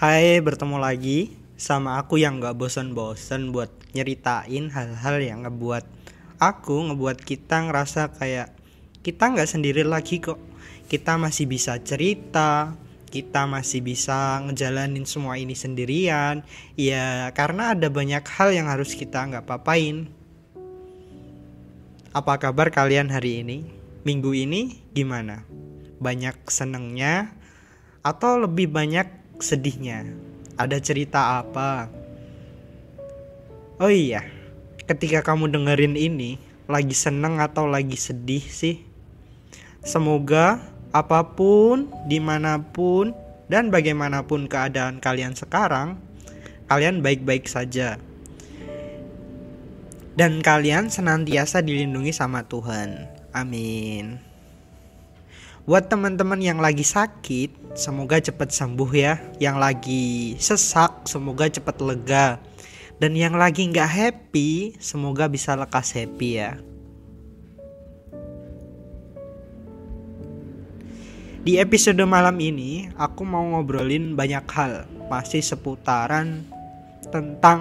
Hai, bertemu lagi sama aku yang gak bosan-bosan buat nyeritain hal-hal yang ngebuat aku, ngebuat kita ngerasa kayak kita nggak sendiri lagi kok. Kita masih bisa cerita, kita masih bisa ngejalanin semua ini sendirian. Ya, karena ada banyak hal yang harus kita nggak papain. Apa kabar kalian hari ini? Minggu ini gimana? Banyak senengnya atau lebih banyak sedihnya? Ada cerita apa? Oh iya, ketika kamu dengerin ini, lagi seneng atau lagi sedih sih? Semoga apa pun, di mana pun, dan bagaimanapun keadaan kalian sekarang, kalian baik-baik saja. Dan kalian senantiasa dilindungi sama Tuhan. Amin. Buat teman-teman yang lagi sakit, semoga cepat sembuh ya. Yang lagi sesak, semoga cepat lega. Dan yang lagi nggak happy, semoga bisa lekas happy ya. Di episode malam ini, aku mau ngobrolin banyak hal, masih seputaran tentang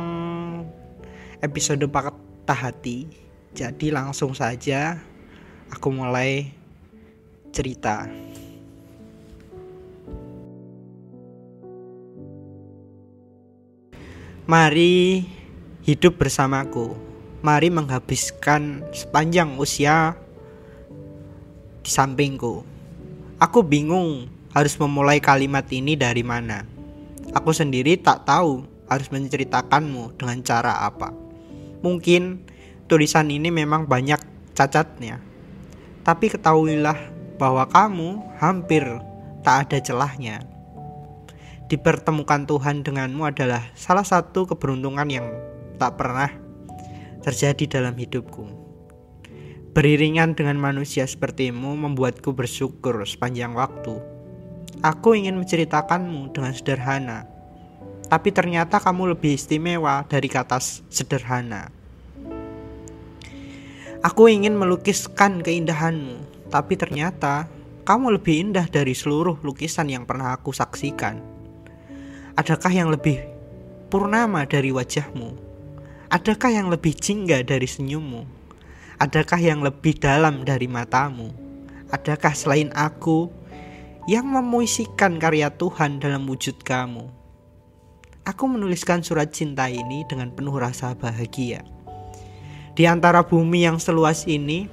episode patah hati. Jadi langsung saja aku mulai cerita. Mari hidup bersamaku. Mari menghabiskan sepanjang usia di sampingku. Aku bingung harus memulai kalimat ini dari mana. Aku sendiri tak tahu harus menceritakanmu dengan cara apa. Mungkin tulisan ini memang banyak cacatnya. Tapi ketahuilah bahwa kamu hampir tak ada celahnya. Dipertemukan Tuhan denganmu adalah salah satu keberuntungan yang tak pernah terjadi dalam hidupku. Beriringan dengan manusia sepertimu membuatku bersyukur sepanjang waktu. Aku ingin menceritakanmu dengan sederhana, tapi ternyata kamu lebih istimewa dari kata sederhana. Aku ingin melukiskan keindahanmu, tapi ternyata kamu lebih indah dari seluruh lukisan yang pernah aku saksikan. Adakah yang lebih purnama dari wajahmu? Adakah yang lebih jingga dari senyummu? Adakah yang lebih dalam dari matamu? Adakah selain aku yang memuisikan karya Tuhan dalam wujud kamu? Aku menuliskan surat cinta ini dengan penuh rasa bahagia. Di antara bumi yang seluas ini,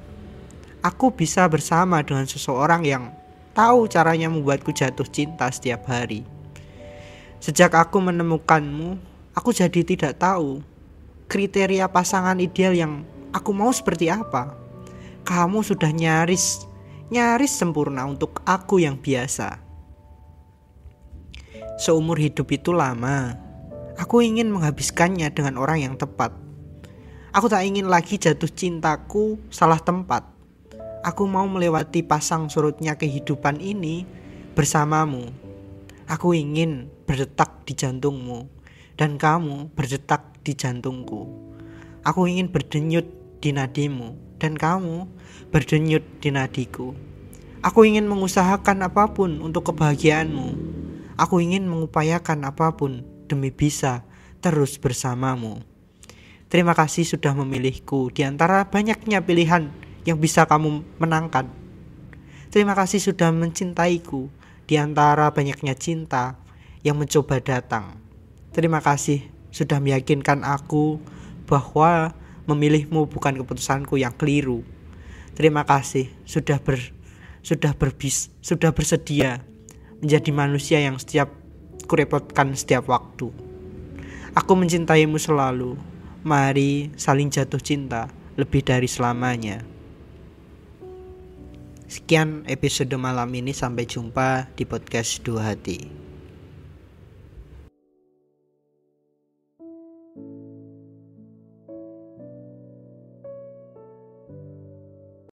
aku bisa bersama dengan seseorang yang tahu caranya membuatku jatuh cinta setiap hari. Sejak aku menemukanmu, aku jadi tidak tahu kriteria pasangan ideal yang aku mau seperti apa. Kamu sudah nyaris, nyaris sempurna untuk aku yang biasa. Seumur hidup itu lama, aku ingin menghabiskannya dengan orang yang tepat. Aku tak ingin lagi jatuh cintaku salah tempat. Aku mau melewati pasang surutnya kehidupan ini bersamamu. Aku ingin berdetak di jantungmu dan kamu berdetak di jantungku. Aku ingin berdenyut di nadimu dan kamu berdenyut di nadiku. Aku ingin mengusahakan apa pun untuk kebahagiaanmu. Aku ingin mengupayakan apa pun demi bisa terus bersamamu. Terima kasih sudah memilihku di antara banyaknya pilihan yang bisa kamu menangkan. Terima kasih sudah mencintaiku di antara banyaknya cinta yang mencoba datang. Terima kasih sudah meyakinkan aku bahwa memilihmu bukan keputusanku yang keliru. Terima kasih sudah ber sudah berbis sudah bersedia menjadi manusia yang setiap kurepotkan setiap waktu. Aku mencintaimu selalu. Mari saling jatuh cinta lebih dari selamanya. Sekian episode malam ini sampai jumpa di podcast Dua Hati.